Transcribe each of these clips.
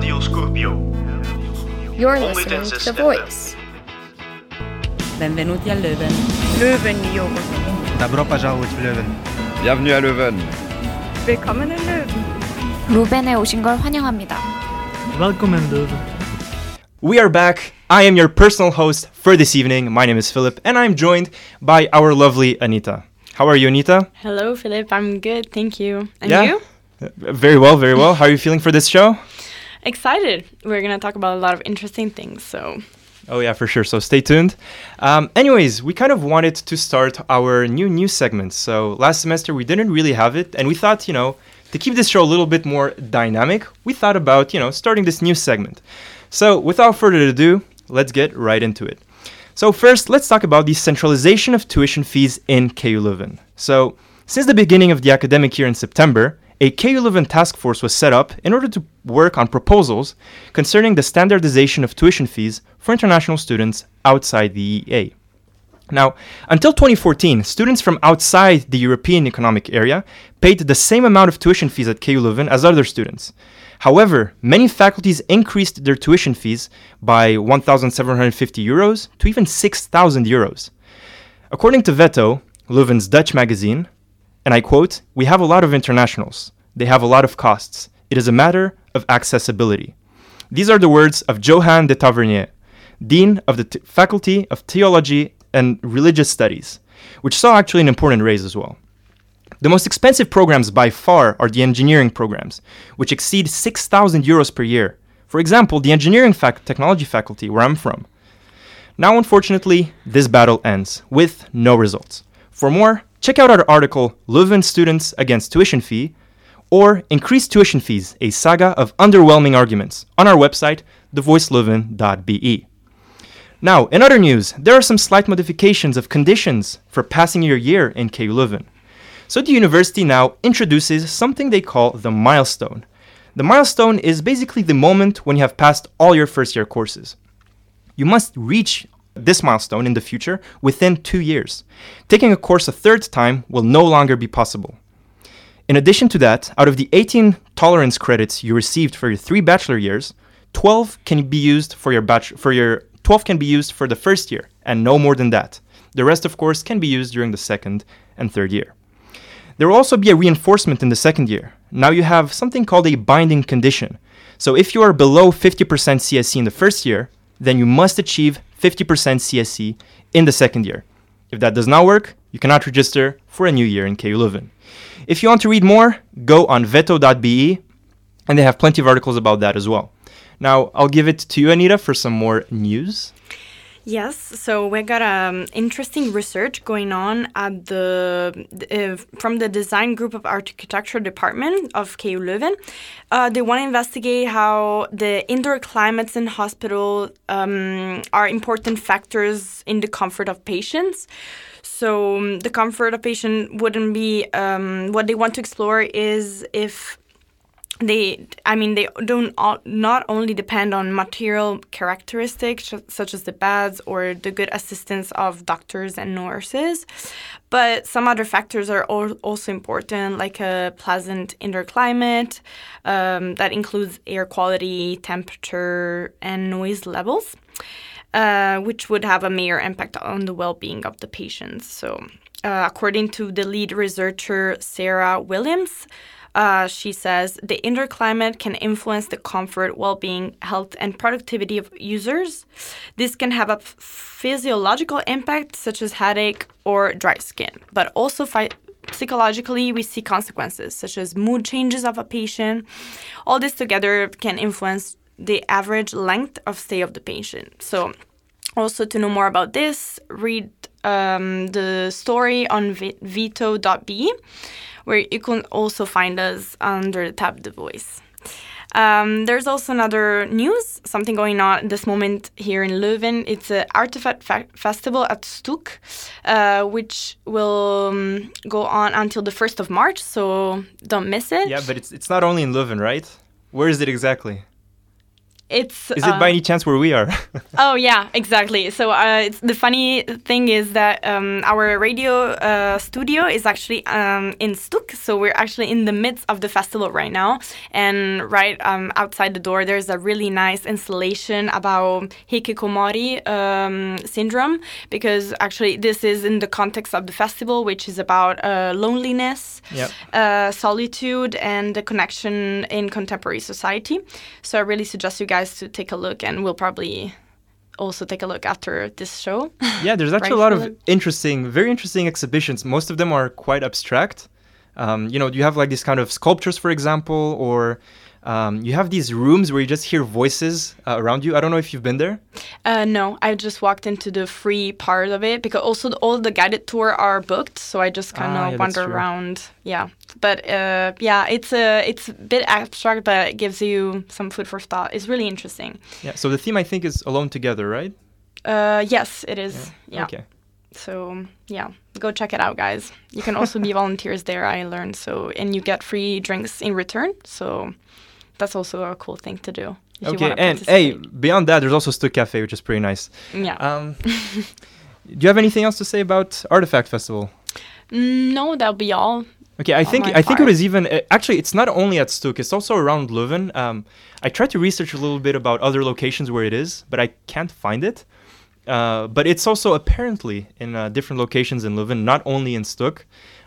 Radio Scorpio. You're listening to The Voice. Benvenuti a Leuven. Löwen, Junge. Добро пожаловать в Лeuven. Bienvenue à Leuven. Willkommen in Löwen. 루벤에 오신 걸 환영합니다. Welcome in Leuven. We are back. I am your personal host for this evening. My name is Philip, and I'm joined by our lovely Anita. How are you, Anita? Hello, Philip. I'm good, thank you. And Yeah? you? Uh, Very well, very well. How are you feeling for this show? Excited. We're gonna talk about a lot of interesting things. So Oh, yeah, for sure. So stay tuned. Um, anyways, we kind of wanted to start our new news segment. So last semester we didn't really have it, and we thought, you know, to keep this show a little bit more dynamic, we thought about, you know, starting this new segment. So without further ado, let's get right into it. So first, let's talk about the centralization of tuition fees in KU Leuven. So since the beginning of the academic year in September, a KU Leuven task force was set up in order to work on proposals concerning the standardization of tuition fees for international students outside the EEA. Now, until 2014, students from outside the European Economic Area paid the same amount of tuition fees at KU Leuven as other students. However, many faculties increased their tuition fees by 1,750 euros to even 6,000 euros. According to Veto, Leuven's Dutch magazine, and I quote, We have a lot of internationals. They have a lot of costs. It is a matter of accessibility. These are the words of Johan de Tavernier, Dean of the T- Faculty of Theology and Religious Studies, which saw actually an important raise as well. The most expensive programs by far are the engineering programs, which exceed 6,000 euros per year. For example, the engineering fac- technology faculty, where I'm from. Now, unfortunately, this battle ends with no results. For more, check out our article Leuven Students Against Tuition Fee or Increased Tuition Fees, a saga of underwhelming arguments on our website, thevoiceleuven.be. Now, in other news, there are some slight modifications of conditions for passing your year in KU Leuven. So the university now introduces something they call the milestone. The milestone is basically the moment when you have passed all your first year courses. You must reach this milestone in the future within two years. Taking a course a third time will no longer be possible. In addition to that, out of the 18 tolerance credits you received for your three bachelor years, 12 can be used for your bach- for your 12 can be used for the first year and no more than that. The rest of course can be used during the second and third year. There will also be a reinforcement in the second year. Now you have something called a binding condition. So if you are below 50% CSE in the first year, then you must achieve 50% CSE in the second year. If that does not work, you cannot register for a new year in KU Leuven. If you want to read more, go on veto.be, and they have plenty of articles about that as well. Now, I'll give it to you, Anita, for some more news. Yes, so we got um, interesting research going on at the uh, from the design group of architecture department of KU Leuven. Uh, they want to investigate how the indoor climates in hospital um, are important factors in the comfort of patients. So um, the comfort of patient wouldn't be um, what they want to explore is if they i mean they don't not only depend on material characteristics such as the beds or the good assistance of doctors and nurses but some other factors are al- also important like a pleasant indoor climate um, that includes air quality temperature and noise levels uh, which would have a major impact on the well-being of the patients. So uh, according to the lead researcher sarah williams uh, she says the indoor climate can influence the comfort, well being, health, and productivity of users. This can have a physiological impact, such as headache or dry skin, but also psychologically, we see consequences, such as mood changes of a patient. All this together can influence the average length of stay of the patient. So, also to know more about this, read um, the story on vi- veto.be where you can also find us under the tab The Voice. Um, there's also another news, something going on at this moment here in Leuven. It's an artifact fa- festival at Stuk, uh, which will um, go on until the 1st of March, so don't miss it. Yeah, but it's, it's not only in Leuven, right? Where is it exactly? It's Is it by uh, any chance where we are? Oh yeah, exactly. So uh, it's, the funny thing is that um, our radio uh, studio is actually um, in Stuk, so we're actually in the midst of the festival right now. And right um, outside the door, there's a really nice installation about hikikomori um, syndrome, because actually this is in the context of the festival, which is about uh, loneliness, Yep. uh, solitude, and the connection in contemporary society. So I really suggest you guys to take a look, and we'll probably also take a look after this show. yeah, there's actually a lot of interesting, very interesting exhibitions. Most of them are quite abstract. Um, you know, you have like these kind of sculptures, for example, or um, you have these rooms where you just hear voices uh, around you. I don't know if you've been there. Uh, no, I just walked into the free part of it because also the, all the guided tour are booked, so I just kind of Ah, yeah, wander around. Yeah, but uh, yeah, it's a it's a bit abstract, but it gives you some food for thought. It's really interesting. Yeah. So the theme I think is alone together, right? Uh, yes, it is. Yeah. Okay. So yeah, go check it out, guys. You can also be volunteers there. I learned so, and you get free drinks in return. So that's also a cool thing to do. Okay. And hey, beyond that, there's also Stuk Cafe, which is pretty nice. yeah. Um, do you have anything else to say about Artifact Festival? Mm, no, that'll be all. Okay, I think I think it was even uh, actually it's not only at Stuk, it's also around Leuven. Um, I tried to research a little bit about other locations where it is, but I can't find it. Uh, but it's also apparently in uh, different locations in Leuven, not only in Stuk.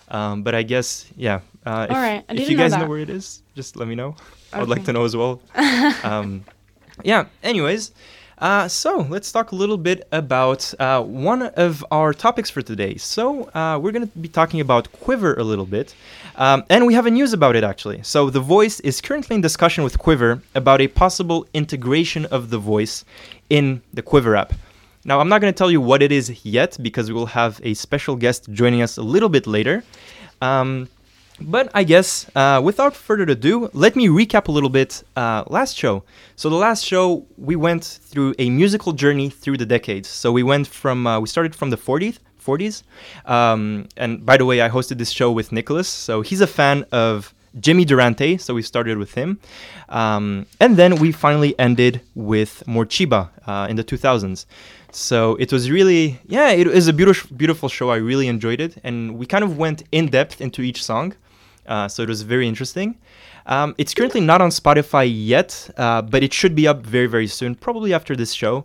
Um, but I guess yeah. Uh, if, All right, I if you guys know that. where it is, just let me know. I would like to know as well. um, yeah. Anyways, uh, so let's talk a little bit about uh, one of our topics for today. So uh, we're going to be talking about Quivr a little bit, um, and we have a news about it actually. So The Voice is currently in discussion with Quivr about a possible integration of The Voice in the Quivr app. Now, I'm not going to tell you what it is yet because we will have a special guest joining us a little bit later. Um, but I guess uh, without further ado, let me recap a little bit uh, last show. So the last show we went through a musical journey through the decades. So we went from uh, we started from the 40s. 40s. Um, and by the way, I hosted this show with Nicholas. So he's a fan of Jimmy Durante. So we started with him. Um, and then we finally ended with Morcheeba uh, in the 2000s. So it was really, yeah, it was a beautiful, beautiful show. I really enjoyed it, and we kind of went in depth into each song. Uh, so it was very interesting. Um, it's currently not on Spotify yet, uh, but it should be up very, very soon, probably after this show.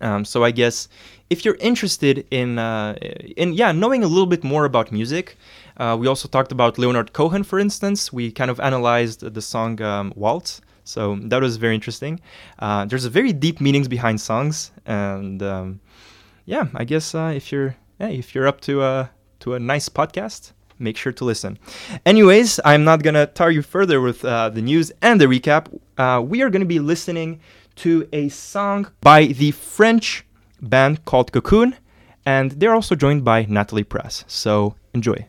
Um, so I guess if you're interested in, uh, in yeah, knowing a little bit more about music, uh, we also talked about Leonard Cohen, for instance. We kind of analyzed the song um, Waltz. So that was very interesting. Uh, there's a very deep meanings behind songs, and um, yeah, I guess uh, if you're if you're up to to a nice podcast, make sure to listen. Anyways, I'm not gonna tar you further with uh, the news and the recap. Uh, we are gonna be listening to a song by the French band called Cocoon, and they're also joined by Natalie Prass. So enjoy.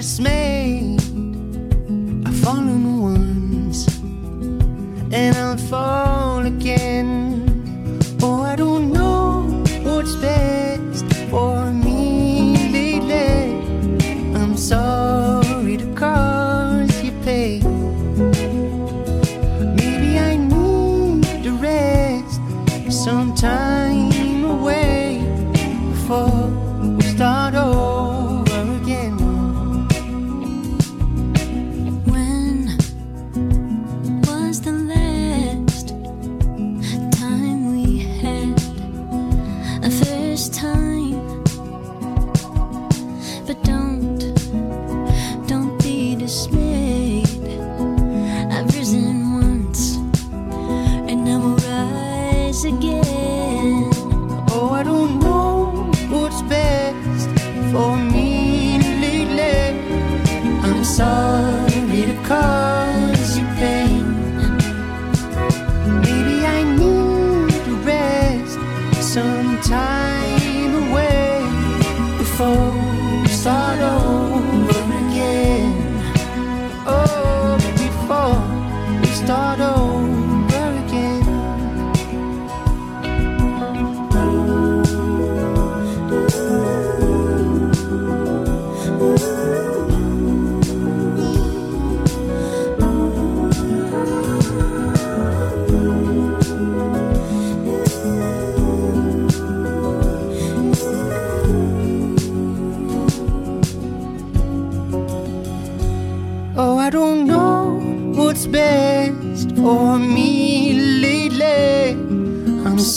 Dismayed. I've fallen once and I'll fall again.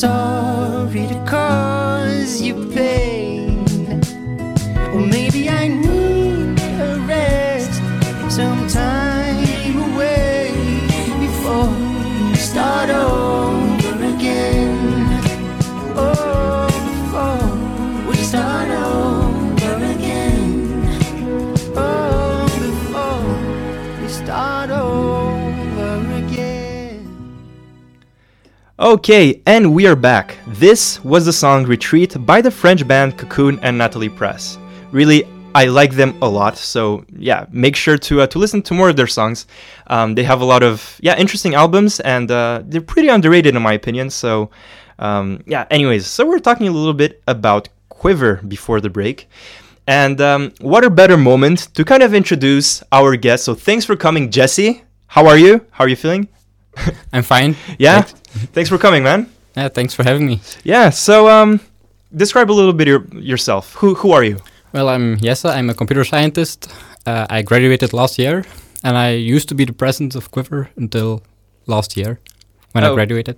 I'm Okay, and we are back. This was the song Retreat by the French band Cocoon and Natalie Prass. Really, I like them a lot, so yeah, make sure to uh, to listen to more of their songs. Um, they have a lot of yeah interesting albums, and uh, they're pretty underrated in my opinion. So um, yeah, anyways, so we're talking a little bit about Quivr before the break. And um, what a better moment to kind of introduce our guest. So thanks for coming, Jesse. How are you? How are you feeling? I'm fine. Yeah. Thanks. Thanks for coming, man. Yeah, thanks for having me. Yeah. So, um, describe a little bit your, yourself. Who who are you? Well, I'm Jesse. I'm a computer scientist. Uh, I graduated last year, and I used to be the president of Quivr until last year when Oh. I graduated.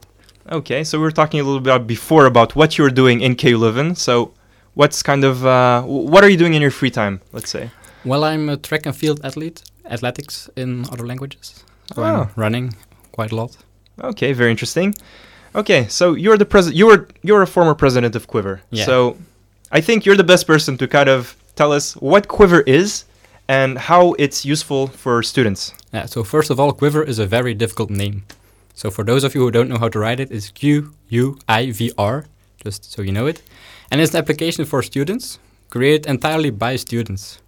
Okay. So we were talking a little bit before about what you were doing in KU Leuven. So, what's kind of uh, what are you doing in your free time? Let's say. Well, I'm a track and field athlete, athletics in other languages. So Oh. I'm running quite a lot. Okay. Very interesting. Okay. So you're the president. You're you're a former president of Quivr. Yeah. So, I think you're the best person to kind of tell us what Quivr is and how it's useful for students. Yeah, so first of all, Quivr is a very difficult name. So for those of you who don't know how to write it, it's Q U I V R, just so you know it. And it's an application for students created entirely by students.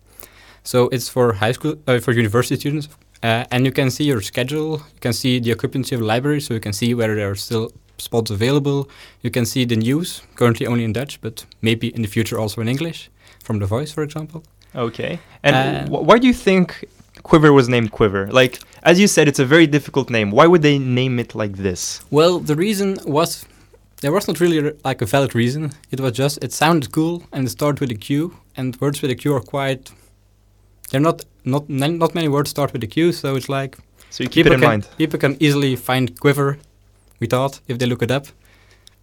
So it's for high school, uh, for university students, uh, and you can see your schedule. You can see the occupancy of the library, so you can see whether there are still spots available. You can see the news, currently only in Dutch, but maybe in the future also in English, from The Voice, for example. Okay. And Uh, wh- why do you think Quivr was named Quivr? Like, as you said, it's a very difficult name. Why would they name it like this? Well, the reason was there was not really like a valid reason. It was just it sounded cool and it started with a Q, and words with a Q are quite. They're not not not many words start with a Q, so it's like So you keep it in can, mind. People can easily find Quivr. We thought if they look it up,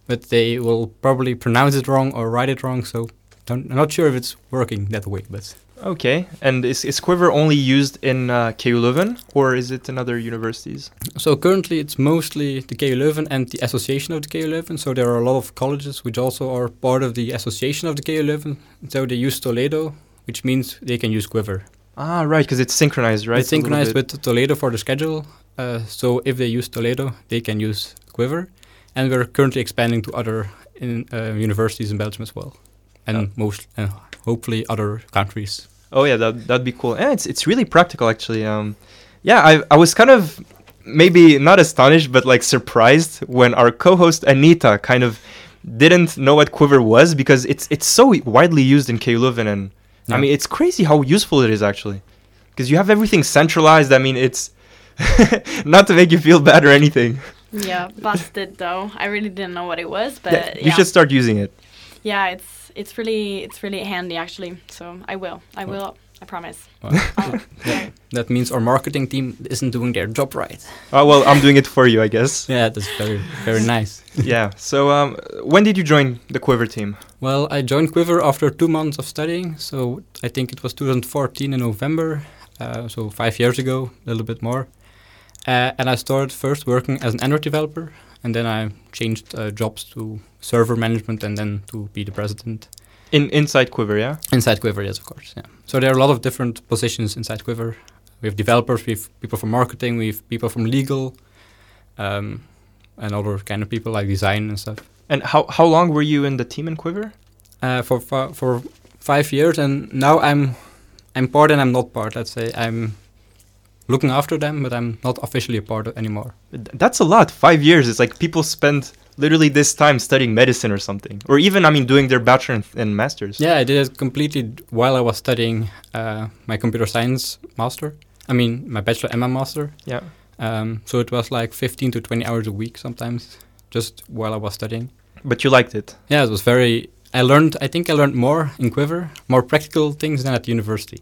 but they will probably pronounce it wrong or write it wrong. So don't, I'm not sure if it's working that way, but Okay. And is, is Quivr only used in uh, KU Leuven, or is it in other universities? So currently it's mostly the KU Leuven and the association of the KU Leuven. So there are a lot of colleges which also are part of the association of the KU Leuven. So they use Toledo, which means they can use Quivr. Ah, right, because it's synchronized, right? It's synchronized bit. with Toledo for the schedule. Uh, so if they use Toledo, they can use Quivr. And we're currently expanding to other in, uh, universities in Belgium as well. And Oh. most, uh, hopefully other countries. Oh yeah, that that'd be cool. Yeah, it's it's really practical actually. Um, yeah, I I was kind of maybe not astonished, but like surprised when our co-host Anita kind of didn't know what Quivr was because it's it's so widely used in KU Leuven, and I mean it's crazy how useful it is actually, because you have everything centralized. I mean it's not to make you feel bad or anything. Yeah, busted though. I really didn't know what it was, but Yeah, yeah, you should start using it. yeah, it's it's really it's really handy actually. So I will, I will, I promise. Well, I'll- yeah. that means our marketing team isn't doing their job right. Oh well, I'm doing it for you, I guess. Yeah, that's very, very nice. yeah. So um, when did you join the Quivr team? Well, I joined Quivr after two months of studying, so I think it was 2014 in November, uh, so five years ago, a little bit more. Uh, and I started first working as an Android developer, and then I changed uh, jobs to server management and then to be the president In inside Quivr, yeah. inside Quivr. Yes, of course. Yeah. So there are a lot of different positions inside Quivr. we have developers, we have people from marketing, we have people from legal, um, and other kind of people like design and stuff. And how how long were you in the team in Quivr? Uh, for for five years, and now I'm I'm part and I'm not part. Let's say I'm looking after them, but I'm not officially a part of anymore. That's a lot. Five years. It's like people spend literally this time studying medicine or something, or even I mean doing their bachelor and, and masters. Yeah, I did it completely while I was studying uh, my computer science master. I mean, my bachelor and my master. Yeah. Um, so it was like 15 to 20 hours a week sometimes, just while I was studying. But you liked it. Yeah, it was very. I learned. I think I learned more in Quivr, more practical things than at university.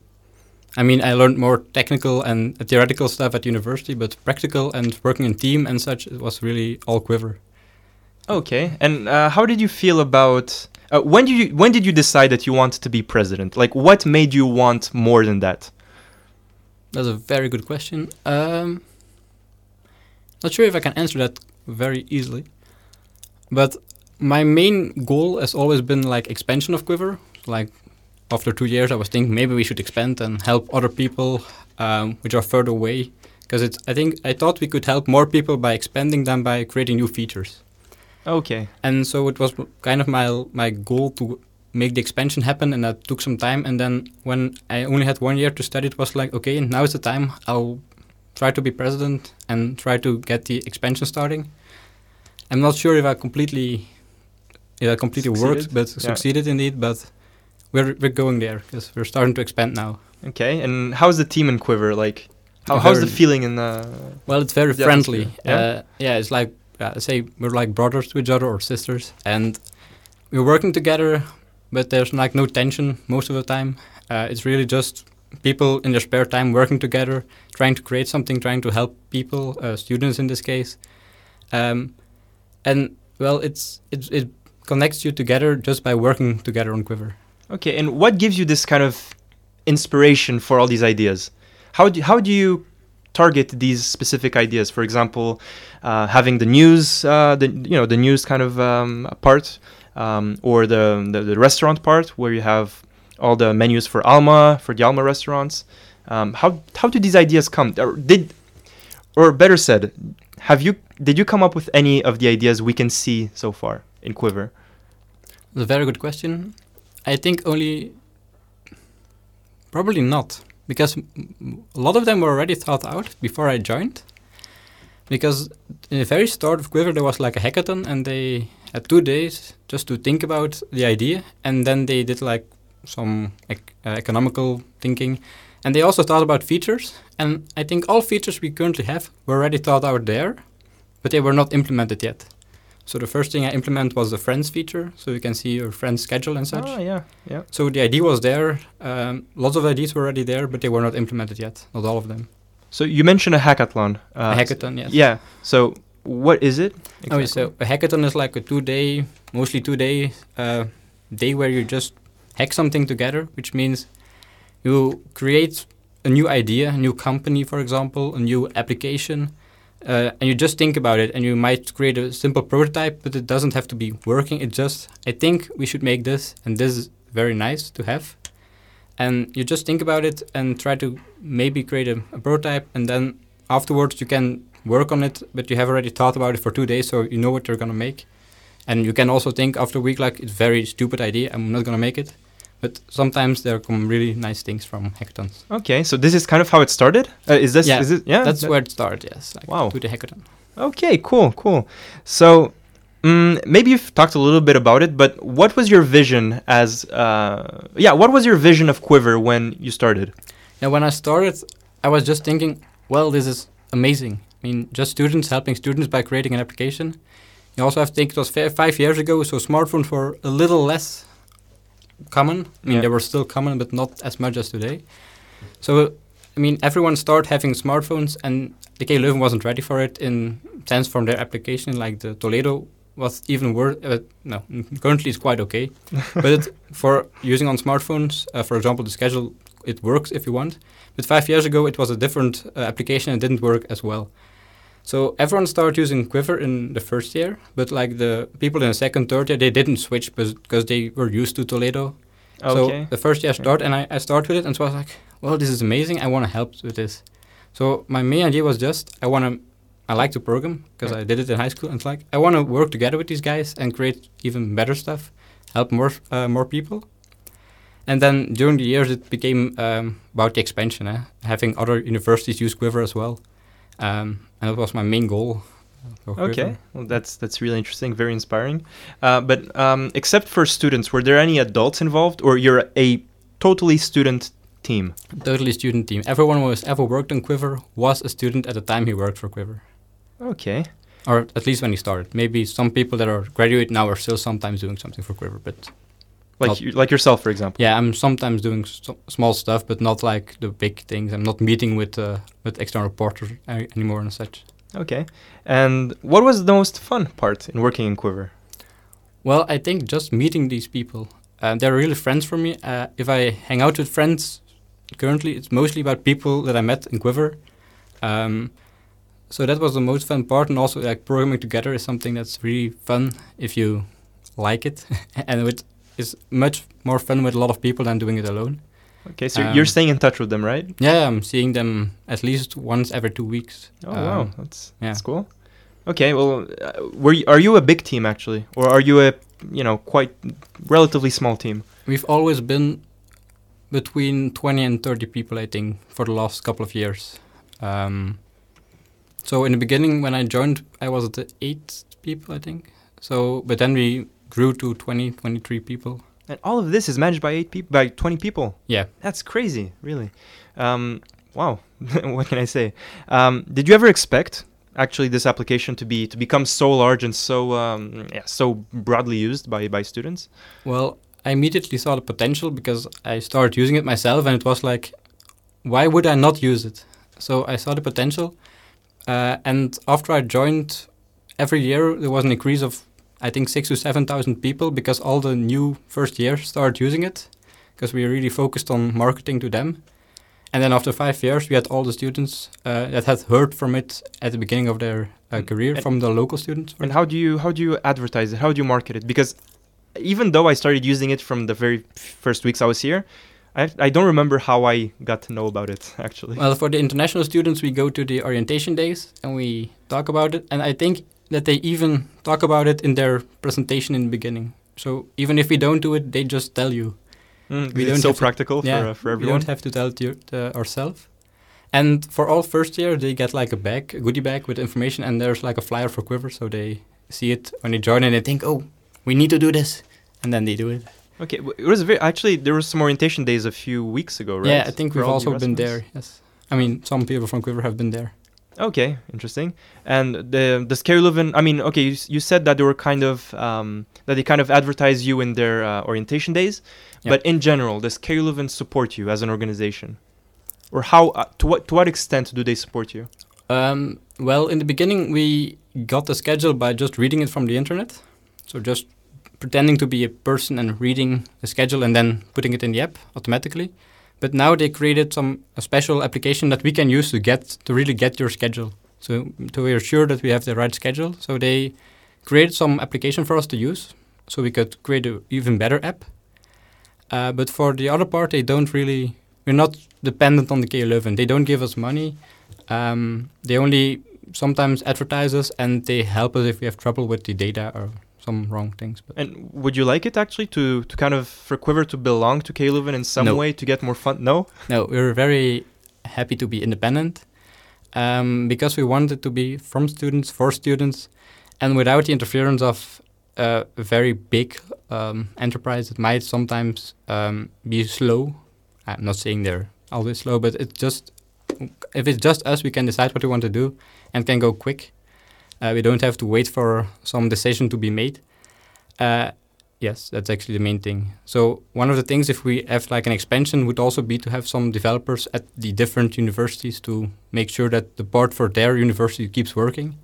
I mean, I learned more technical and theoretical stuff at university, but practical and working in team and such, it was really all Quivr. Okay. And uh, how did you feel about? Uh, when did you when did you decide that you wanted to be president? Like, what made you want more than that? That's a very good question. Um, not sure if I can answer that very easily, but my main goal has always been like expansion of Quivr. Like after two years, I was thinking maybe we should expand and help other people um, which are further away. Because it's, I think I thought we could help more people by expanding than by creating new features. Okay. And so it was kind of my my goal to make the expansion happen, and that took some time. And then when I only had one year to study, it was like, okay, now is the time. I'll try to be president and try to get the expansion starting. I'm not sure if I completely, if I completely worked, but Yeah. succeeded indeed. But we're we're going there because we're starting to expand now. Okay. And how's the team in Quivr? Like, how, how's the feeling in the? Well, it's very friendly. yeah? Uh, yeah, it's like uh, say we're like brothers to each other or sisters, and we're working together, but there's like no tension most of the time. Uh, it's really just people in their spare time working together, trying to create something, trying to help people, uh, students in this case, um, and well, it's it it connects you together just by working together on Quivr. Okay. And what gives you this kind of inspiration for all these ideas? How do how do you target these specific ideas? For example, uh, having the news, uh, the you know the news kind of um, part, um, or the, the the restaurant part where you have all the menus for Alma for the Alma restaurants. Um, how how do these ideas come? Or did, or better said, have you did you come up with any of the ideas we can see so far in Quivr? That's a very good question. I think only probably not because a lot of them were already thought out before I joined. Because in the very start of Quivr there was like a hackathon and they had two days just to think about the idea and then they did like some ec- uh, economical thinking and they also thought about features and I think all features we currently have were already thought out there but they were not implemented yet. So the first thing I implement was the friends feature, so you can see your friends' schedule and such. Oh yeah, yeah. So the idea was there. Um, lots of ideas were already there, but they were not implemented yet. Not all of them. So you mentioned a hackathon. Uh, a hackathon, yes. Yeah. So what is it? Oh, exactly? so a hackathon is like a two-day, mostly two-day uh, day where you just hack something together, which means you create a new idea, a new company, for example, a new application, uh, and you just think about it. And you might create a simple prototype, but it doesn't have to be working. It just, I think we should make this, and this is very nice to have. And you just think about it and try to maybe create a, a prototype, and then afterwards you can work on it, but you have already thought about it for two days, so you know what you're gonna make. And you can also think after a week, like it's very stupid idea, I'm not gonna make it. But sometimes there come really nice things from hackathons. Okay, so this is kind of how it started. Uh, is this? Yeah, Is it? Yeah. That's that- where it started. Yes. Like Wow. To the hackathon. Okay, cool, cool. So mm, maybe you've talked a little bit about it, but what was your vision as? Uh, yeah, what was your vision of Quivr when you started? Yeah, when I started, I was just thinking, well, this is amazing. I mean, just students helping students by creating an application. You also have to think it was fi- five years ago, so smartphones were a little less common. I mean, Yeah. they were still common, but not as much as today. So, I mean, everyone started having smartphones, and the KU Leuven wasn't ready for it in sense from their application. Like the Toledo was even worse. Uh, no, currently it's quite okay, but it, for using on smartphones, uh, for example, the schedule it works if you want. But five years ago, it was a different uh, application and didn't work as well. So everyone started using Quivr in the first year, but like the people in the second, third year, they didn't switch because they were used to Toledo. Okay. So the first year I started, and I, I started with it, and so I was like, well, this is amazing. I want to help with this. So my main idea was just I want to. I like to program because Yeah. I did it in high school, and it's like I want to work together with these guys and create even better stuff, help more uh, more people. And then during the years, it became um, about the expansion, eh? having other universities use Quivr as well, um, and that was my main goal. Okay, well, that's that's really interesting, very inspiring. Uh, but um, except for students, were there any adults involved, or you're a totally student team? Totally student team. Everyone who has ever worked on Quivr was a student at the time he worked for Quivr. Okay, or at least when he started. Maybe some people that are graduate now are still sometimes doing something for Quivr, but like you, like yourself, for example. yeah, I'm sometimes doing s- small stuff, but not like the big things. I'm not meeting with uh, with external reporters a- anymore and such. Okay, and what was the most fun part in working in Quivr? Well, I think just meeting these people, uh, they're really friends for me. Uh, if I hang out with friends, currently it's mostly about people that I met in Quivr. Um, so that was the most fun part, and also like programming together is something that's really fun if you like it, and it is much more fun with a lot of people than doing it alone. Okay, so Um, you're staying in touch with them, right? Yeah, I'm seeing them at least once every two weeks. Oh wow, Um, that's yeah. that's cool. Okay, well, uh, were you, are you a big team actually, or are you a you know quite relatively small team? We've always been between 20 and 30 people, I think, for the last couple of years. Um, so in the beginning, when I joined, I was at the eight people, I think. So, but then we grew to 20, 23 people. And all of this is managed by eight people, by twenty people. Yeah. That's crazy, really. Um, wow, what can I say? Um, did you ever expect actually this application to be to become so large and so um, yeah, so broadly used by by students? Well, I immediately saw the potential because I started using it myself, and it was like, why would I not use it? So I saw the potential, uh, and after I joined, every year there was an increase of, I think, six to seven thousand people because all the new first years started using it, because we really focused on marketing to them. And then after five years, we had all the students uh, that had heard from it at the beginning of their uh, Mm. career And- from the local students. And how do you how do you advertise it? How do you market it? Because even though I started using it from the very first weeks I was here, I I don't remember how I got to know about it actually. Well, for the international students, we go to the orientation days and we talk about it. And I think that they even talk about it in their presentation in the beginning. So even if we don't do it, they just tell you. Mm, we it's don't so have to- practical yeah, for uh, for We everyone. don't have to tell it to, to ourselves. And for all first year, they get like a bag, a goodie bag with information, and there's like a flyer for Quivr, so they see it when they join and they think, oh, we need to do this, and then they do it. Okay, it was very actually there was some orientation days a few weeks ago, right? Yeah, I think For we've also been there. Yes, I mean some people from Quivr have been there. Okay, interesting. And the the KU Leuven, I mean, okay, you, you said that they were kind of um, that they kind of advertise you in their uh, orientation days, Yeah. but in general, does KU Leuven support you as an organization, or how uh, to what to what extent do they support you? Um, well, in the beginning, we got the schedule by just reading it from the internet. So just pretending to be a person and reading the schedule and then putting it in the app automatically. But now they created some a special application that we can use to get to really get your schedule. So to be sure that we have the right schedule. So they created some application for us to use, so we could create an even better app. Uh, but for the other part, they don't really. We're not dependent on the KU Leuven. They don't give us money. Um, they only sometimes advertise us and they help us if we have trouble with the data or some wrong things. But And would you like it actually to to kind of for Quivr to belong to KU Leuven in some No. way to get more fun? No. no, we're very happy to be independent um, because we wanted to be from students for students and without the interference of a very big um, enterprise that might sometimes um, be slow. I'm not saying they're always slow, but it's just if it's just us, we can decide what we want to do and can go quick. Uh, we don't have to wait for some decision to be made. Uh, yes, that's actually the main thing. So one of the things, if we have like an expansion, would also be to have some developers at the different universities to make sure that the part for their university keeps working.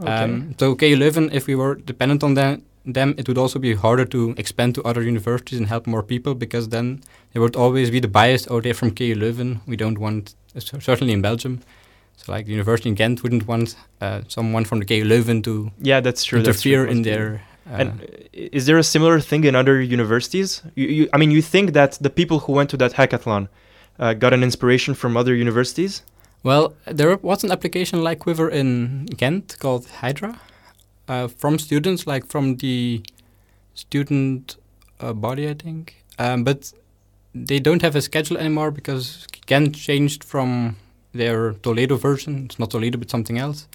Um, so KU Leuven, if we were dependent on them, them, it would also be harder to expand to other universities and help more people because then there would always be the bias. Oh, they're from KU Leuven. We don't want, uh, certainly in Belgium. So like the university in Ghent wouldn't want uh, someone from the KU Leuven to Yeah, that's true. that's true, interfere in their. Uh, And uh, is there a similar thing in other universities? You, you, I mean, you think that the people who went to that hackathon uh, got an inspiration from other universities? Well, there was an application like Quivr in Ghent called Hydra uh, from students, like from the student uh, body, I think. Um, but they don't have a schedule anymore because Ghent changed from their Toledo version. It's not Toledo, but something else.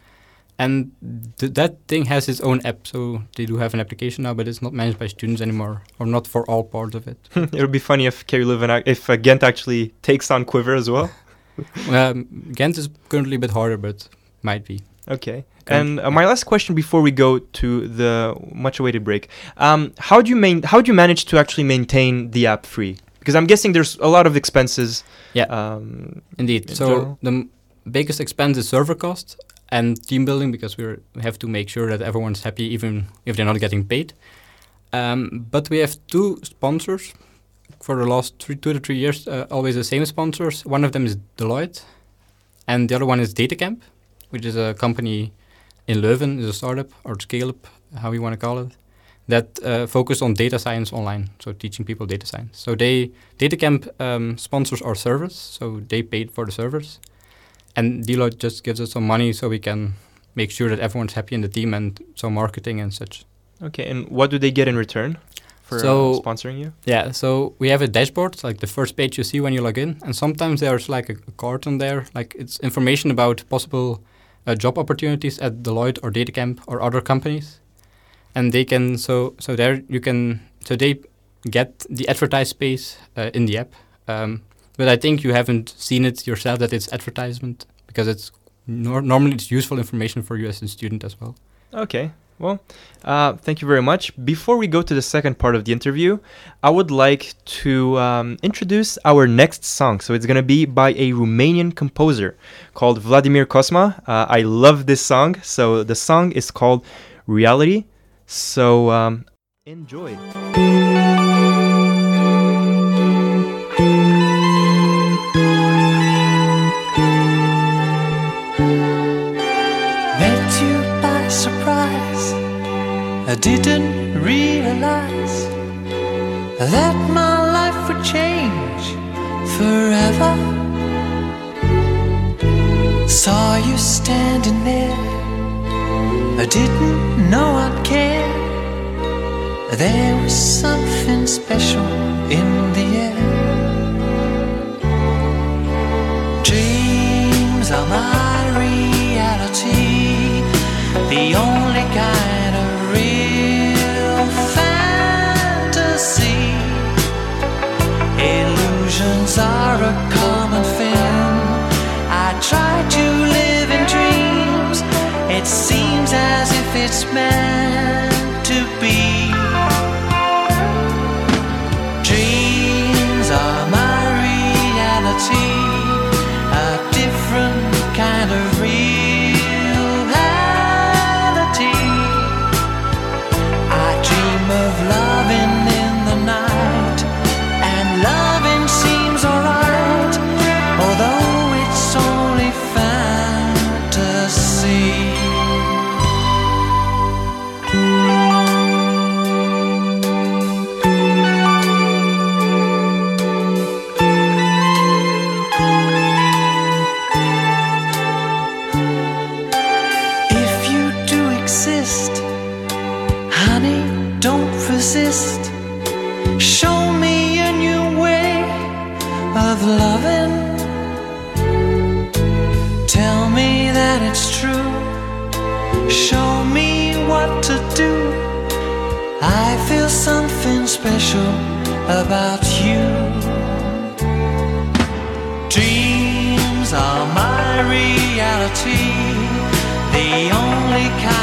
And th that thing has its own app, so they do have an application now, but it's not managed by students anymore, or not for all parts of it. it would be funny if ac- if uh, Ghent actually takes on Quivr as well. um, Ghent is currently a bit harder, but might be. Okay. Okay. And uh, my last question before we go to the much-awaited break: um, How do you main? How do you manage to actually maintain the app free? Because I'm guessing there's a lot of expenses. Yeah. Um, Indeed. in so general? the m- biggest expense is server cost and team building because we're, we have to make sure that everyone's happy even if they're not getting paid. Um, but we have two sponsors for the last three, two to three years, uh, always the same sponsors. One of them is Deloitte, and the other one is DataCamp, which is a company in Leuven, is a startup or scale up, how you want to call it, that uh, focus on data science online, so teaching people data science. So they DataCamp um, sponsors our servers, so they paid for the servers, and Deloitte just gives us some money so we can make sure that everyone's happy in the team and some marketing and such. okay. And what do they get in return for uh, sponsoring you? Yeah, so we have a dashboard, like the first page you see when you log in, and sometimes there's like a, a card on there, like it's information about possible uh, job opportunities at Deloitte or DataCamp or other companies, and they can so so there you can so they get the advertised space uh, in the app, um, but I think you haven't seen it yourself that it's advertisement because it's nor- normally it's useful information for you as a student as well. Okay. Well, uh, thank you very much. Before we go to the second part of the interview, I would like to um, introduce our next song. So it's going to be by a Romanian composer called Vladimir Cosma. Uh, I love this song. So the song is called Reality. So um, enjoy. met you by surprise. I didn't realize that my life would change forever. Saw you standing there. I didn't know I'd care. There was something special in the air. Dreams are my reality, the only kind it's meant to be. Special about you. Dreams are my reality, the only kind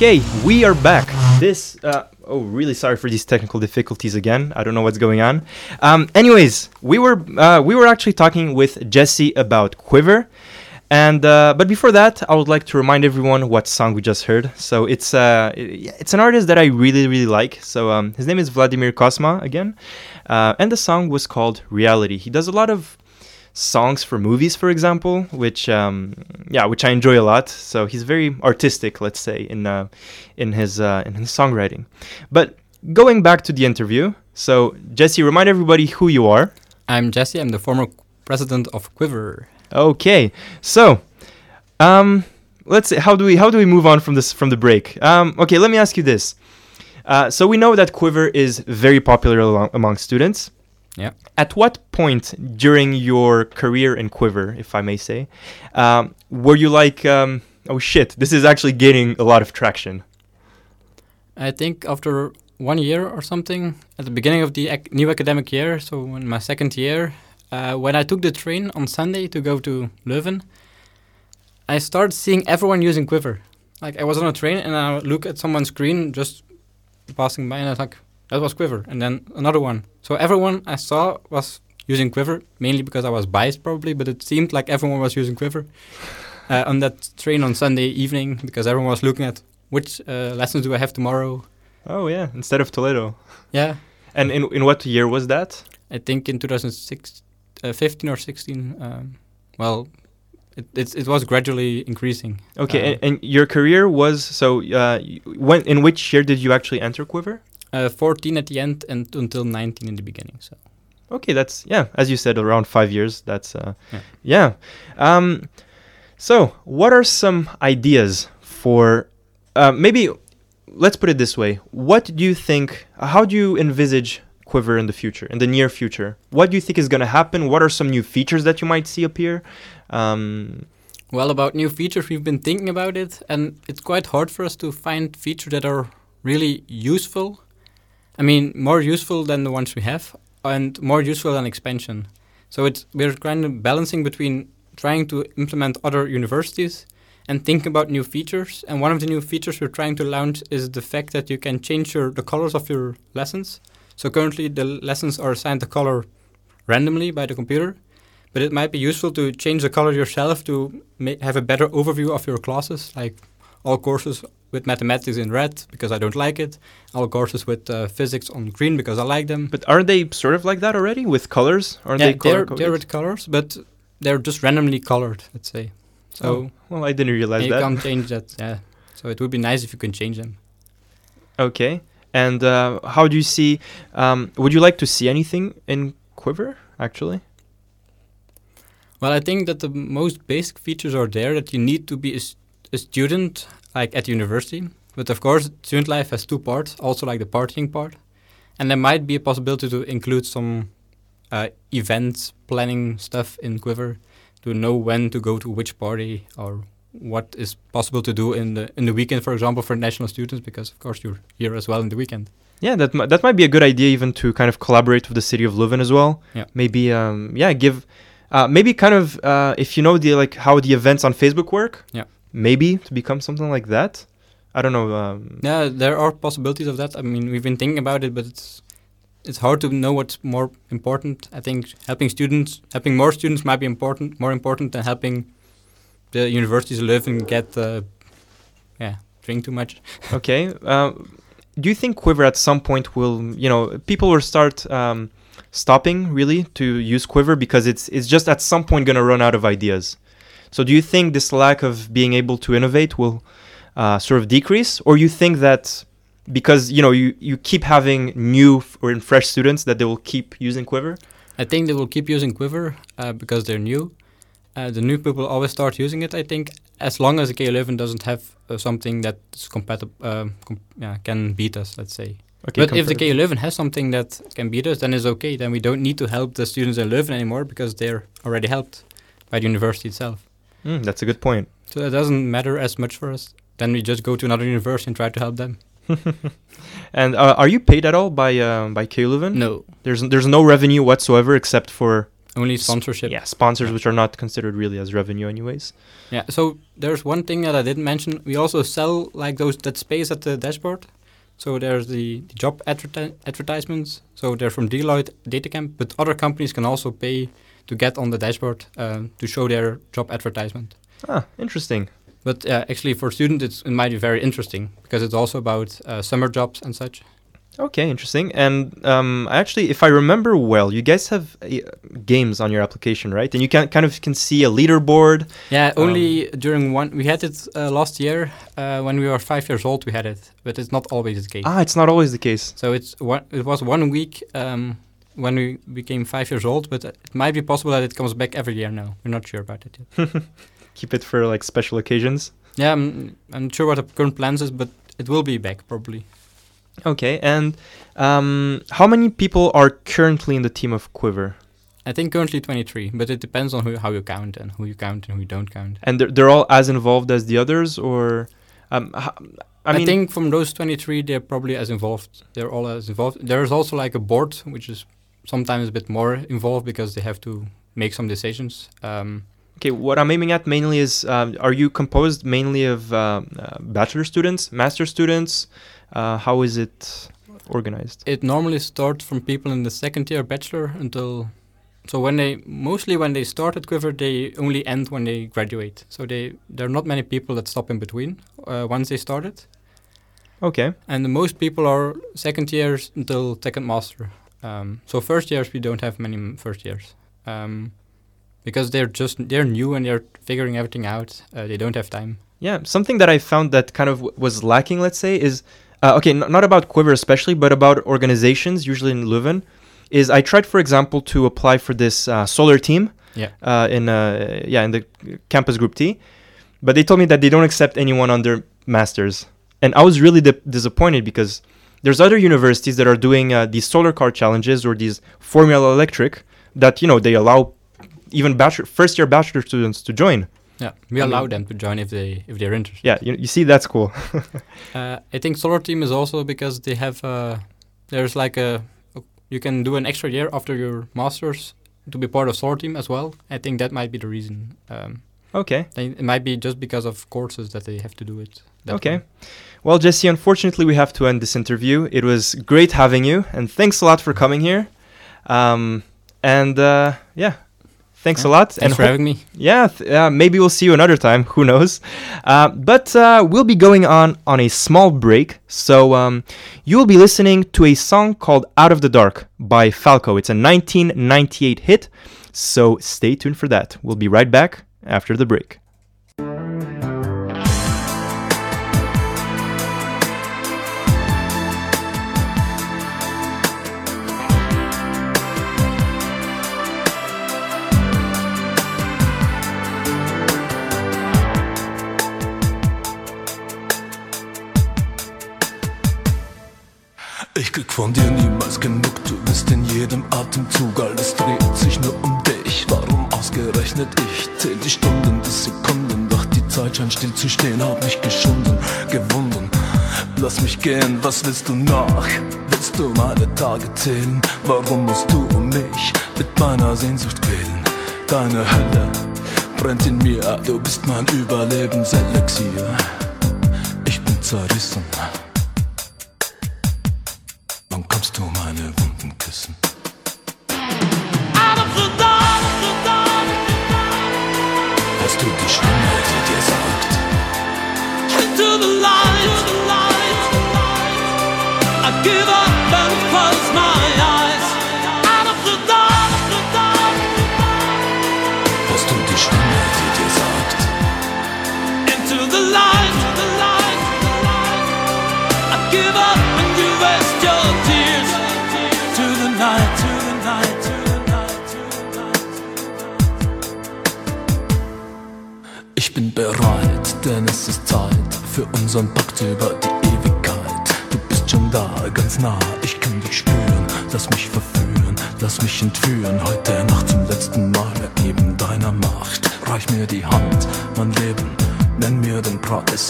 Okay, we are back. This, uh, oh, really sorry for these technical difficulties again. I don't know what's going on. Um, anyways, we were uh, we were actually talking with Jesse about Quivr, and uh, but before that, I would like to remind everyone what song we just heard. So it's uh, it's an artist that I really really like. So um, his name is Vladimir Cosma again, uh, and the song was called Reality. He does a lot of songs for movies, for example, which um, yeah, which I enjoy a lot. So he's very artistic, let's say, in uh, in his uh, in his songwriting. But going back to the interview, so Jesse, remind everybody who you are. I'm Jesse. I'm the former president of Quivr. Okay, so um, let's see. How do we how do we move on from this from the break? Um, okay, let me ask you this. Uh, so we know that Quivr is very popular alo- among students. Yeah. At what point during your career in Quivr, if I may say, um, were you like, um, oh shit, this is actually gaining a lot of traction? I think after one year or something, at the beginning of the ac- new academic year, so in my second year, uh, when I took the train on Sunday to go to Leuven, I started seeing everyone using Quivr. Like I was on a train and I look at someone's screen just passing by, and I was like, "That was Quivr," and then another one. So everyone I saw was using Quivr, mainly because I was biased probably, but it seemed like everyone was using Quivr uh, on that train on Sunday evening because everyone was looking at which uh, lessons do I have tomorrow. Oh yeah, instead of Toledo. Yeah, And in in what year was that? I think in 2006, uh, 15 or 16. Um, well, it, it it was gradually increasing. Okay, Um, and, and your career was so. Uh, y- when in which year did you actually enter Quivr? Uh, 14 at the end and until 19 in the beginning. So Okay, that's yeah, as you said, around five years. That's uh, Yeah. yeah. Um, so what are some ideas for uh, maybe? Let's put it this way: What do you think? How do you envisage Quivr in the future, in the near future? What do you think is going to happen? What are some new features that you might see appear? Um, Well, about new features, we've been thinking about it, and it's quite hard for us to find features that are really useful. I mean, more useful than the ones we have, and more useful than expansion. So it's we're kind of balancing between trying to implement other universities and think about new features. And one of the new features we're trying to launch is the fact that you can change your the colors of your lessons. So currently, the lessons are assigned a color randomly by the computer but it might be useful to change the color yourself to have a better overview of your classes, like all courses with mathematics in red because I don't like it, all courses with uh, physics on green because I like them. but aren't they sort of like that already with colors? Aren't yeah, they they're, color they're with colors, but they're just randomly colored, let's say. So Oh, well, I didn't realize you that. can't change that. Yeah. So it would be nice if you can change them. Okay. And uh, how do you see? Um, would you like to see anything in Quivr? Actually. Well, I think that the most basic features are there that you need to be a, a student, like at university. But of course, student life has two parts, also like the partying part. And there might be a possibility to include some uh, events planning stuff in Quivr to know when to go to which party or what is possible to do in the in the weekend, for example, for national students, because of course you're here as well in the weekend. Yeah, that mi- that might be a good idea, even to kind of collaborate with the city of Leuven as well. Yeah. Maybe, um, yeah, give, uh, maybe kind of, uh, if you know the like how the events on Facebook work. Yeah. Maybe to become something like that. I don't know. Um, Yeah, there are possibilities of that. I mean, we've been thinking about it, but it's it's hard to know what's more important. I think helping students, helping more students might be important, more important than helping the universities live and get, uh, yeah, drink too much. okay. Uh, do you think Quivr at some point will, you know, people will start um, stopping really to use Quivr because it's it's just at some point going to run out of ideas. So do you think this lack of being able to innovate will uh, sort of decrease, or you think that because you know you you keep having new f- or in fresh students that they will keep using Quivr? I think they will keep using Quivr uh, because they're new. Uh, the new people always start using it. I think as long as the KU Leuven doesn't have uh, something that's compatible, um, com- yeah, can beat us. Let's say. Okay, but if the compare- KU Leuven has something that can beat us, then it's okay. Then we don't need to help the students in Leuven anymore because they're already helped by the university itself. Mm, that's a good point. So that doesn't matter as much for us. Then we just go to another university and try to help them. And uh, are you paid at all by uh, by KU Leuven? No, There's there's no revenue whatsoever except for Only sponsorship. Yeah, sponsors Yeah. which are not considered really as revenue, anyways. Yeah. So there's one thing that I didn't mention. We also sell like those that space at the dashboard. So there's the, the job adverti- advertisements. So they're from Deloitte, Datacamp, but other companies can also pay to get on the dashboard uh, to show their job advertisement. Ah, interesting. But uh, actually, for students, it's, it might be very interesting because it's also about uh, summer jobs and such. Okay, interesting. And um, actually, if I remember well, you guys have uh, games on your application, right? And you can kind of can see a leaderboard. Yeah, only during one. We had it uh, last year uh, when we were five years old. We had it, but it's not always the case. Ah, it's not always the case. So it's one. It was one week um, when we became five years old, but it might be possible that it comes back every year now. We're not sure about it yet. Keep it for like special occasions. yeah, I'm, I'm not sure what the current plans is, but it will be back probably. Okay, and um, how many people are currently in the team of Quivr? I think currently 23, but it depends on who, how you count and who you count and who you don't count. And they're, they're all as involved as the others, or um, I I, mean, think from those 23, they're probably as involved. They're all as involved. There's also like a board, which is sometimes a bit more involved because they have to make some decisions. Um, okay. What I'm aiming at mainly is, um, are you composed mainly of um, uh, bachelor students, master students? Uh, how is it organized? it normally starts from people in the second year bachelor until. So when they mostly when they start at Quivr, they only end when they graduate. So they there are not many people that stop in between uh, once they started, Okay. and the most people are second years until second master. Um, so first years we don't have many first years. Um, because they're just they're new and they're figuring everything out. Uh, they don't have time. Yeah, something that I found that kind of w- was lacking, let's say, is uh, okay, n- not about Quivr especially, but about organizations, usually in Leuven, is I tried, for example, to apply for this uh, solar team Yeah. uh, in uh, yeah in the campus group T, but they told me that they don't accept anyone under masters, and I was really di- disappointed because there's other universities that are doing uh, these solar car challenges or these Formula Electric that you know they allow even bachelor first year bachelor students to join. Yeah, we I allow mean- them to join if they if they're interested. Yeah, you, you see that's cool. Uh, I think Solar Team is also because they have uh, there's like a you can do an extra year after your masters to be part of Solar Team as well. I think that might be the reason. Um, okay. it might be just because of courses that they have to do it. Okay. way. Well, Jesse, unfortunately, we have to end this interview. It was great having you, and thanks a lot for coming here. Um, and uh, yeah, thanks a lot. Thanks and for hope- having me. yeah, th- uh, maybe we'll see you another time. Who knows? Uh, but uh, we'll be going on on a small break. So um, you will be listening to a song called "Out of the Dark" by Falco. It's a 1998 hit. So stay tuned for that. We'll be right back after the break. Ich krieg von dir niemals genug, du bist in jedem Atemzug, alles dreht sich nur um dich. Warum ausgerechnet ich? Zähl die Stunden bis Sekunden, doch die Zeit scheint still zu stehen, hat mich geschunden, gewunden. Lass mich gehen, was willst du noch? Willst du meine Tage zählen? Warum musst du mich mit meiner Sehnsucht quälen? Deine Hölle brennt in mir, du bist mein Überlebenselixier. Ich bin zerrissen.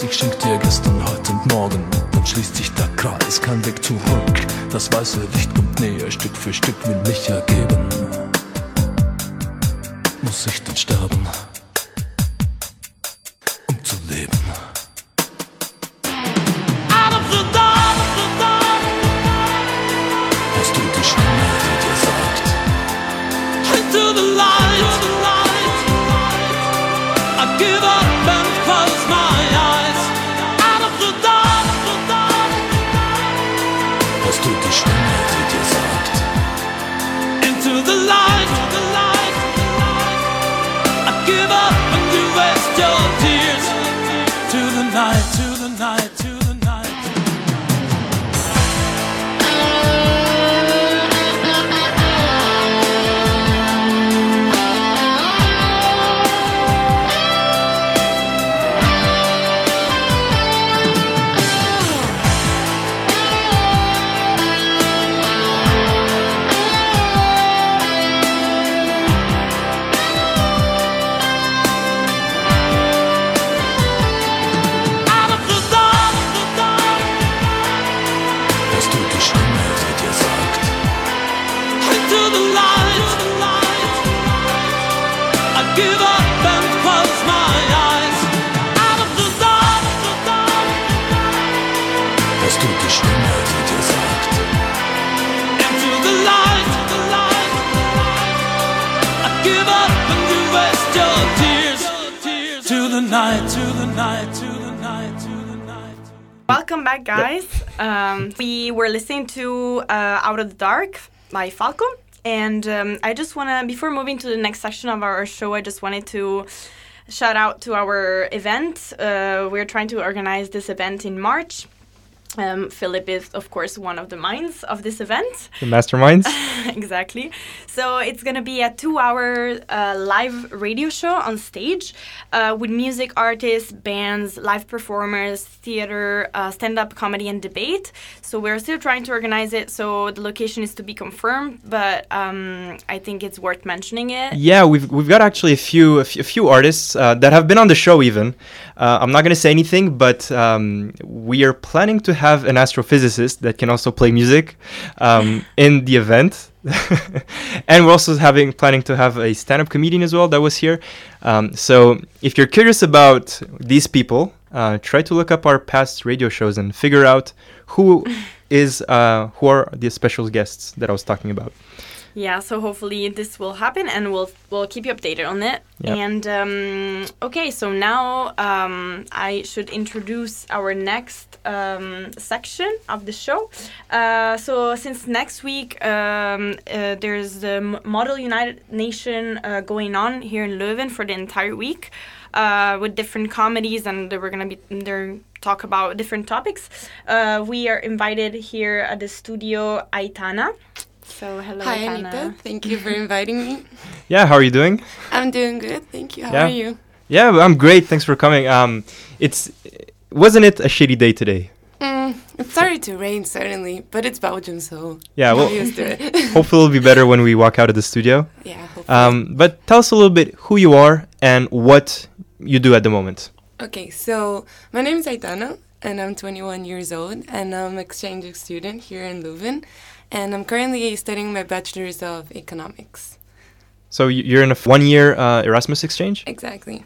30 schon Welcome back, guys. Um, we were listening to uh, Out of the Dark by Falco. And um, I just want to, before moving to the next section of our show, I just wanted to shout out to our event. Uh, we're trying to organize this event in March. Um, Philip is, of course, one of the minds of this event. The masterminds. exactly. So it's gonna be a two-hour uh, live radio show on stage uh, with music artists, bands, live performers, theater, uh, stand-up comedy, and debate. So we're still trying to organize it. So the location is to be confirmed, but um, I think it's worth mentioning it. Yeah, we've we've got actually a few a few, a few artists uh, that have been on the show. Even uh, I'm not going to say anything, but um, we are planning to have an astrophysicist that can also play music um, in the event. and we're also having planning to have a stand-up comedian as well that was here. Um, so if you're curious about these people, uh, try to look up our past radio shows and figure out who is uh, who are the special guests that I was talking about. Yeah, so hopefully this will happen, and we'll we'll keep you updated on it. Yep. And um, okay, so now um, I should introduce our next um, section of the show. Uh, so since next week um, uh, there's the Model United Nation uh, going on here in Leuven for the entire week. Uh, with different comedies, and we're gonna be there talk about different topics. Uh, we are invited here at the studio Aitana. So hello, Hi. Anita. Thank you for inviting me. Yeah, how are you doing? I'm doing good. Thank you. How Yeah. are you? Yeah, I'm great. Thanks for coming. Um, it's wasn't it a shitty day today? Mm, it started to rain, certainly, but it's Belgium, so Yeah, well, used to it. hopefully it'll be better when we walk out of the studio. yeah, hopefully. Um, but tell us a little bit who you are and what you do at the moment. Okay, so my name is Aitana, and I'm 21 years old, and I'm exchange student here in Leuven, and I'm currently studying my bachelor's of economics. So you're in a one-year uh, Erasmus exchange. Exactly.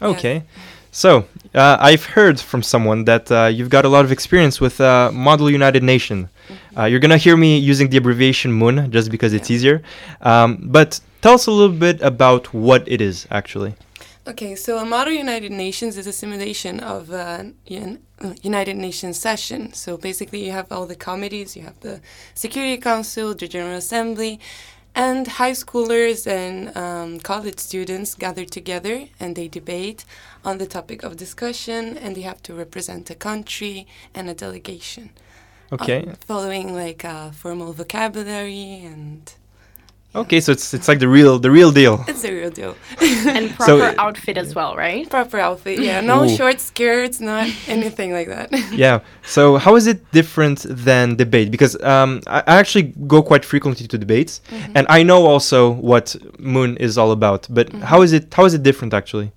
Okay. So uh, I've heard from someone that uh, you've got a lot of experience with uh, Model United Nation. Uh, you're gonna hear me using the abbreviation MUN just because it's easier. Um, but tell us a little bit about what it is actually. Okay, so a Model United Nations is a simulation of a uh, United Nations session. So basically, you have all the committees, you have the Security Council, the General Assembly, and high schoolers and um, college students gather together and they debate on the topic of discussion, and they have to represent a country and a delegation. Okay. um, following like a formal vocabulary and Okay, so it's it's like the real the real deal. it's the real deal. and So- proper outfit as well, right? Proper outfit, yeah. No Ooh. short skirts, not anything like that. yeah. So how is it different than debate? Because um, I, I actually go quite frequently to debates, mm-hmm. and I know also what MUN is all about. But mm-hmm. how is it how is it different actually?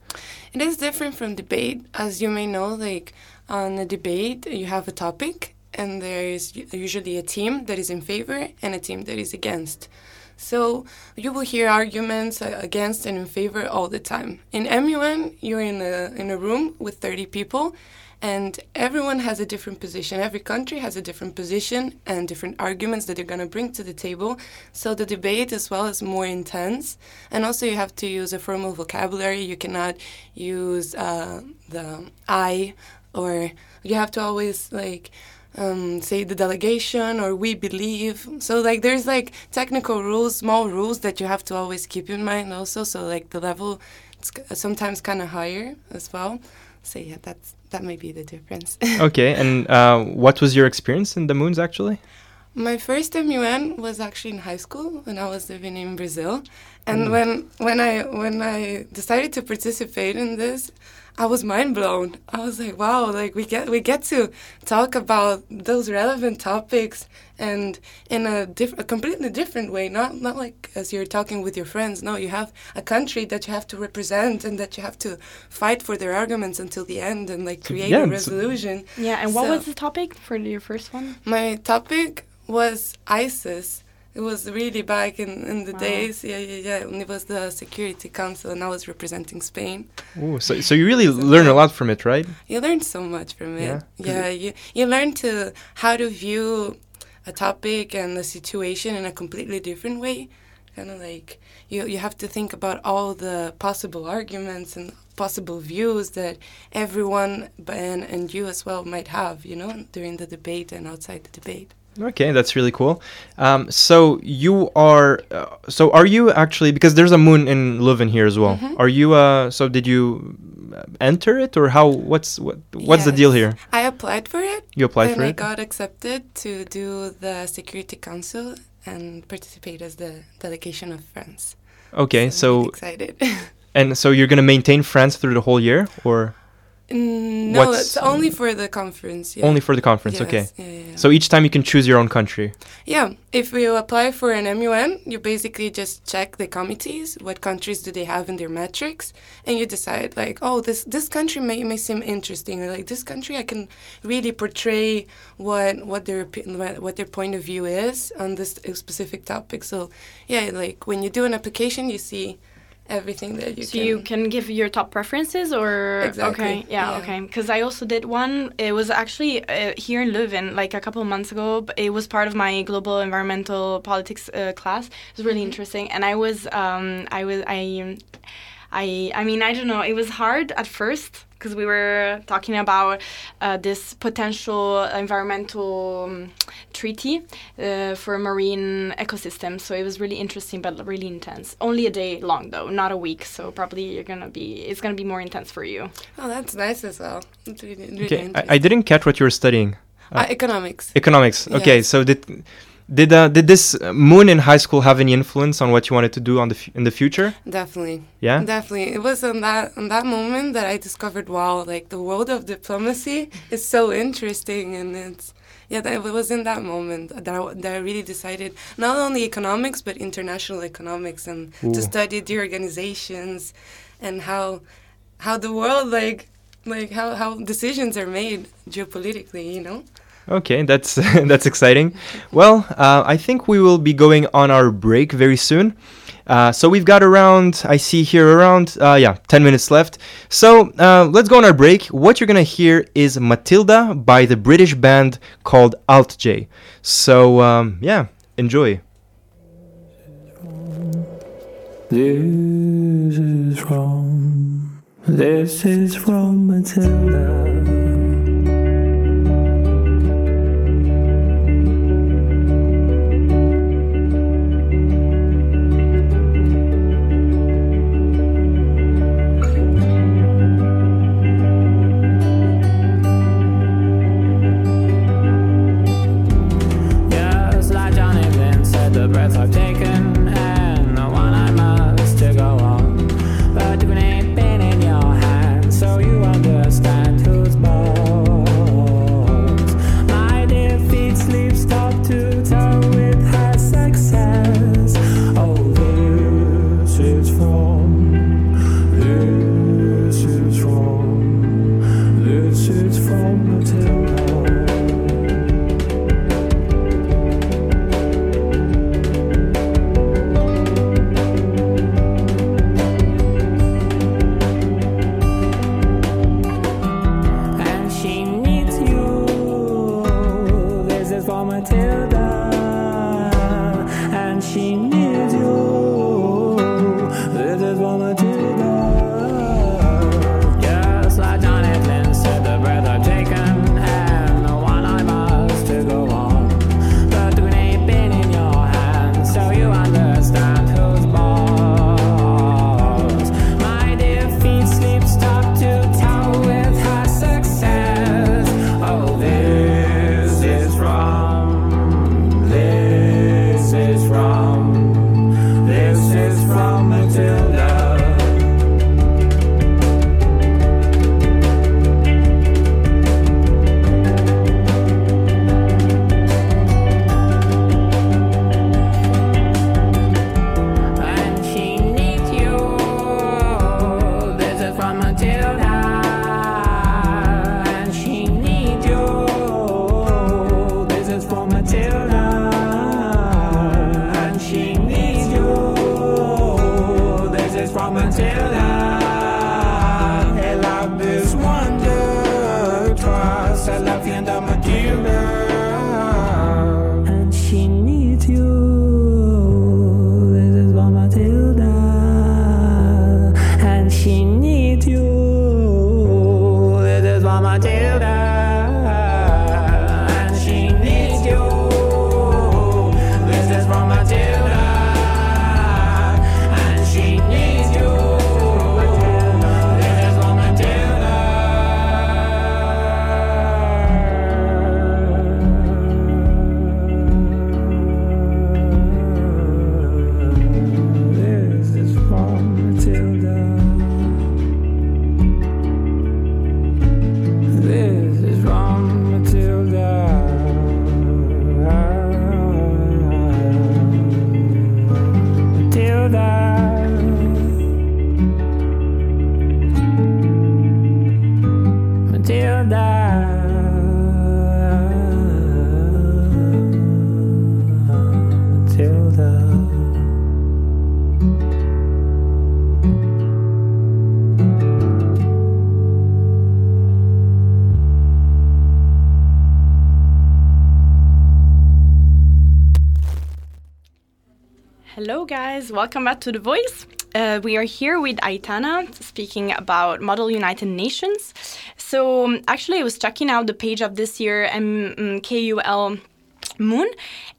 It is different from debate, as you may know. Like on a debate, you have a topic, and there is usually a team that is in favor and a team that is against. So you will hear arguments against and in favor all the time. In MUN, you're in a in a room with 30 people, and everyone has a different position. Every country has a different position and different arguments that they're going to bring to the table. So the debate as well is more intense. And also, you have to use a formal vocabulary. You cannot use uh, the I, or you have to always like. Um, say the delegation or we believe. So like there's like technical rules small rules that you have to always keep in mind also. So like the level it's sometimes kind of higher as well. So yeah that's that may be the difference. Okay, and uh, what was your experience in the MUNs actually? My first MUN was actually in high school when I was living in Brazil, and Mm. when when I when I decided to participate in this, I was mind blown. I was like, wow, like we get we get to talk about those relevant topics and in a diff- a completely different way. Not not like as you're talking with your friends. No, you have a country that you have to represent and that you have to fight for their arguments until the end and like create yeah, a resolution. Yeah, and what So- was the topic for your first one? my topic was ISIS. It was really back in, in the Wow. days, yeah, yeah, yeah. And it was the Security Council, and I was representing Spain. Ooh, so so you really learn a lot from it, right? You learn so much from it. Yeah? Yeah, you you learn to how to view a topic and a situation in a completely different way. Kind of like you you have to think about all the possible arguments and possible views that everyone and and you as well might have, you know, during the debate and outside the debate. Okay, that's really cool. Um, so you are, uh, so are you actually because there's a MUN in Leuven here as well. Mhm. Are you? Uh, so did you enter it or how? What's what? What's the deal here? I applied for it. You applied for I it? I got accepted to do the Security Council and participate as the delegation of France. Okay, I'm so excited. and so you're gonna maintain France through the whole year or no, What's- it's only for the conference. Yeah. only for the conference? Yes, Okay. Yeah, yeah. So each time you can choose your own country. Yeah, if you apply for an MUN, you basically just check the committees, what countries do they have in their metrics, and you decide like, oh, this this country may, may seem interesting, or like this country I can really portray what what their what their point of view is on this specific topic. So yeah, like when you do an application, you see everything that you so can. you can. give your top preferences or? Exactly, okay yeah, yeah. okay. Because i also did one it was actually uh, here in leuven like a couple of months ago but it was part of my global environmental politics uh, class. It was really interesting and i was um i was i i i mean i don't know it was hard at first because we were talking about uh, this potential environmental um, treaty uh, for marine ecosystems. So it was really interesting, but really intense. Only a day long, though, not a week. So probably you're gonna be it's gonna be more intense for you. oh, that's nice as well. Really, really Okay, I. I didn't catch what you were studying. Uh, economics. Economics. Okay, Yes. so did did uh, did this MUN in high school have any influence on what you wanted to do on the f- in the future? Definitely. Yeah? Definitely. It was on that on that moment that I discovered wow, like the world of diplomacy is so interesting and it's yeah, that it was in that moment that I, that I really decided not only economics but international economics and Ooh. to study the organizations and how how the world like like how, how decisions are made geopolitically, you know? Okay, that's that's exciting. Well, uh, I think we will be going on our break very soon. Uh, so we've got around, I see here around, uh, yeah, 10 minutes left. So uh, let's go on our break. What you're gonna hear is Matilda by the British band called Alt J. So um, yeah, enjoy. This is from, this is from Matilda. Welcome back to The Voice. Uh, we are here with Aitana speaking about Model United Nations. So, um, actually, I was checking out the page of this year um, um, MUN,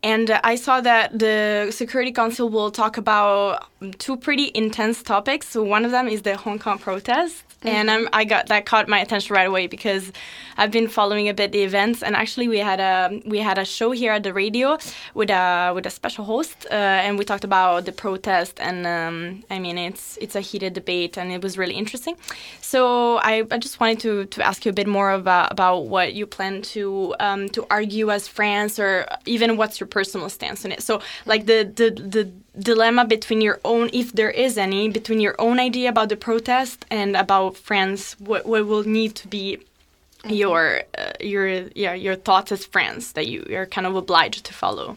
and uh, I saw that the Security Council will talk about two pretty intense topics. So, one of them is the Hong Kong protest. And um, I got that caught my attention right away because I've been following a bit the events, and actually we had a we had a show here at the radio with a with a special host, uh, and we talked about the protest, and um, I mean it's it's a heated debate, and it was really interesting. So I, I just wanted to, to ask you a bit more about about what you plan to um, to argue as France, or even what's your personal stance on it. So like the the the dilemma between your own, if there is any, between your own idea about the protest and about France, what, what will need to be your uh, your yeah your thoughts as France that you you're kind of obliged to follow.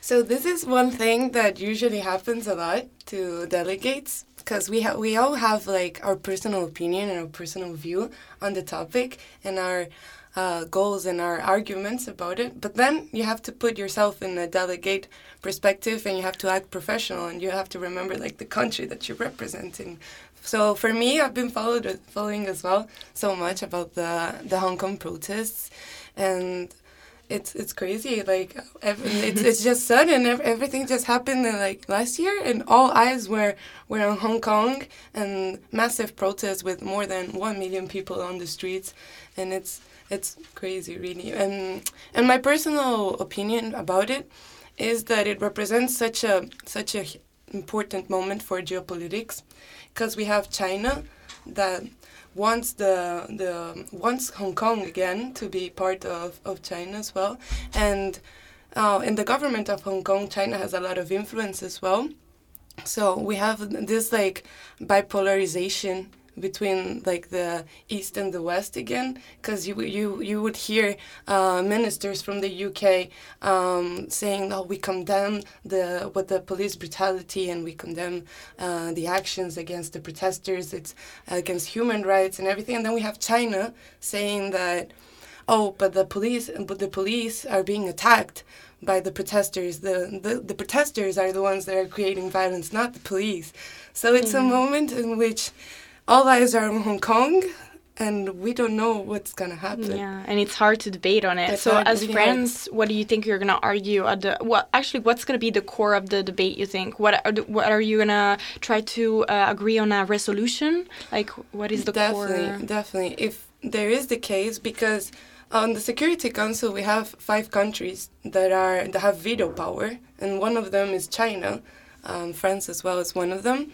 So this is one thing that usually happens a lot to delegates because we ha- we all have like our personal opinion and our personal view on the topic and our uh, goals and our arguments about it. But then you have to put yourself in a delegate perspective and you have to act professional and you have to remember like the country that you're representing. So for me, I've been followed following as well so much about the the Hong Kong protests and it's it's crazy. Like ev- it's it's just sudden. Everything just happened in, like last year, and all eyes were were on Hong Kong and massive protests with more than one million people on the streets, and it's it's crazy, really. And and my personal opinion about it is that it represents such a such a important moment for geopolitics, because we have China that wants the the wants Hong Kong again to be part of, of China as well, and uh, in the government of Hong Kong, China has a lot of influence as well. So we have this like bipolarization between like the east and the west again because you you you would hear uh, ministers from the UK um, saying oh we condemn the what the police brutality and we condemn uh, the actions against the protesters. It's against human rights and everything. And then we have China saying that oh but the police but the police are being attacked by the protesters. The, the the protesters are the ones that are creating violence not the police. So it's a moment in which all eyes are on Hong Kong, and we don't know what's gonna happen. Yeah, and it's hard to debate on it. So, hard- as really friends, what do you think you're gonna argue at the? What actually, what's gonna be the core of the debate? You think? What are what are you gonna try to uh, agree on a resolution? Like, what is the definitely, core? definitely. If there is the case, because on the Security Council we have five countries that are that have veto power, and one of them is China. Um, France as well is one of them.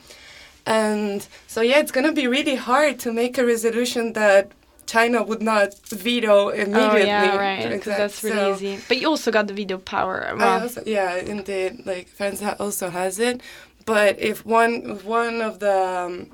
And so yeah, it's gonna be really hard to make a resolution that China would not veto immediately. Oh yeah, right. 'cause Exact- that's really so- easy. But you also got the veto power. Well, also, yeah, indeed. Like France also has it, but if one one of the um,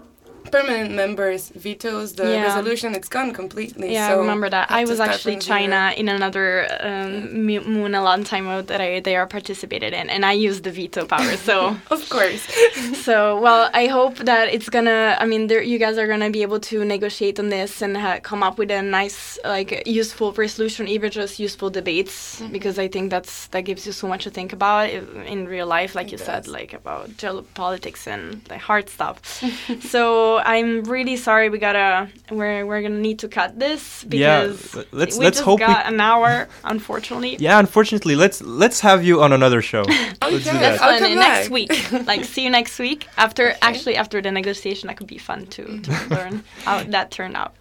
permanent members vetoes the Yeah. resolution, it's gone completely. yeah, so I remember that. I was actually. China in another um, MUN a long time ago that I they are participated in, and I used the veto power. So Of course. so well, I hope that it's gonna. I mean, there, you guys are gonna be able to negotiate on this and ha- come up with a nice, like, useful resolution, even just useful debates, because I think that's that gives you so much to think about in real life, like It you said, like about geopolitics and the hard stuff. so So I'm really sorry. We gotta we're we're gonna need to cut this because l- let's- we let's just hope we- got an hour, unfortunately. Yeah, unfortunately, let's let's have you on another show. let's do That's that. fun. Next week, like see you next week. After actually after the negotiation, that could be fun to to learn how that turned out.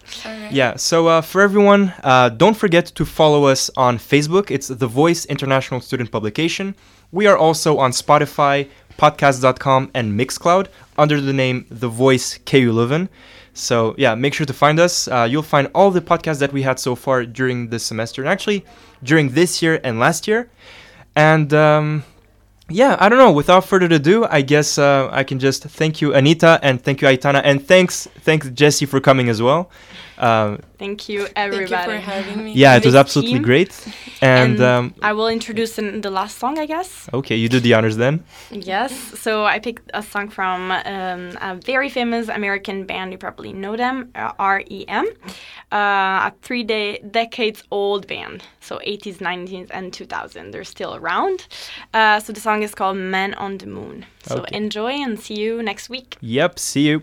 Yeah, so uh, for everyone, uh, don't forget to follow us on Facebook. It's The Voice International Student Publication. We are also on Spotify, podcast.com, and Mixcloud under the name The Voice KU Leuven. So, yeah, make sure to find us. Uh, you'll find all the podcasts that we had so far during this semester, and actually during this year and last year. And um, yeah, I don't know. Without further ado, I guess uh, I can just thank you, Anita, and thank you, Aitana, and thanks, thanks Jesse for coming as well. Um, Thank you, Thank you everybody. for having me. yeah, it was absolutely team. great. And, And um, I will introduce in the last song, I guess. okay, you do the honors then. Yes. So I picked a song from um, a very famous American band. You probably know them, uh, REM, uh, a three day decades old band. So 80s, 90s, and 2000. They're still around. Uh, so the song is called "Man on the Moon." So Okay. enjoy and see you next week. Yep, see you.